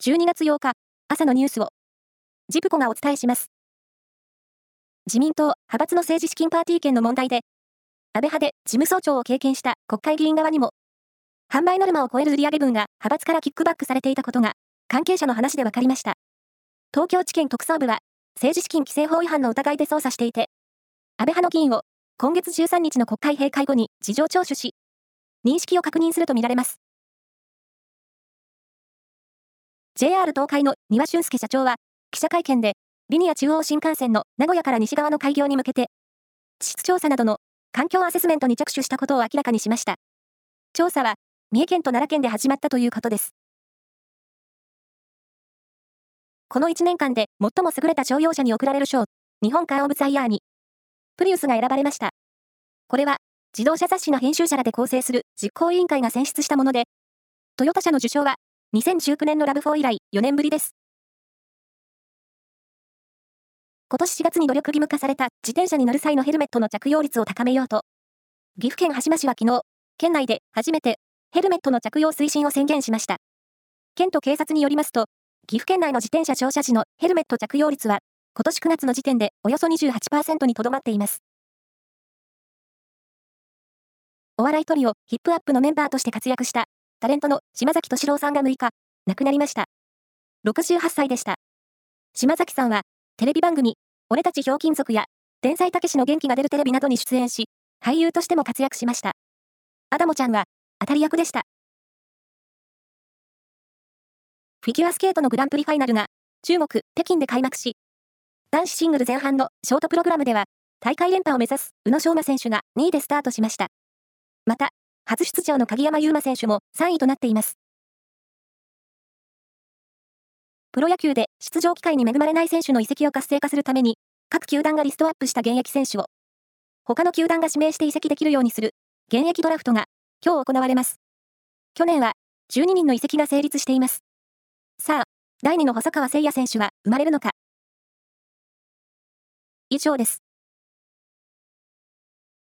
12月8日、朝のニュースを、ジプコがお伝えします。自民党派閥の政治資金パーティー券の問題で、安倍派で事務総長を経験した国会議員側にも、販売ノルマを超える売上分が派閥からキックバックされていたことが、関係者の話で分かりました。東京地検特捜部は、政治資金規正法違反の疑いで捜査していて、安倍派の議員を今月13日の国会閉会後に事情聴取し、認識を確認するとみられます。JR 東海の丹羽俊介社長は、記者会見で、リニア中央新幹線の名古屋から西側の開業に向けて、地質調査などの環境アセスメントに着手したことを明らかにしました。調査は、三重県と奈良県で始まったということです。この1年間で最も優れた商用車に贈られる賞、日本カーオブザイヤーに、プリウスが選ばれました。これは、自動車雑誌の編集者らで構成する実行委員会が選出したもので、トヨタ社の受賞は2019年のラブ4以来4年ぶりです。今年4月に努力義務化された自転車に乗る際のヘルメットの着用率を高めようと、岐阜県羽島市は昨日、県内で初めてヘルメットの着用推進を宣言しました。県と警察によりますと、岐阜県内の自転車乗車時のヘルメット着用率は、今年9月の時点でおよそ28%にとどまっています。お笑いトリオ、ヒップアップのメンバーとして活躍したタレントの島崎敏郎さんが6日、亡くなりました。68歳でした。島崎さんは、テレビ番組、俺たちひょうきん族や、天才たけしの元気が出るテレビなどに出演し、俳優としても活躍しました。アダモちゃんは、当たり役でした。フィギュアスケートのグランプリファイナルが、中国、北京で開幕し、男子シングル前半のショートプログラムでは、大会連覇を目指す宇野昌磨選手が2位でスタートしました。また、初出場の鍵山優真選手も3位となっています。プロ野球で出場機会に恵まれない選手の移籍を活性化するために、各球団がリストアップした現役選手を、他の球団が指名して移籍できるようにする、現役ドラフトが今日行われます。去年は12人の移籍が成立しています。さあ、第2の細川聖也選手は生まれるのか以上です。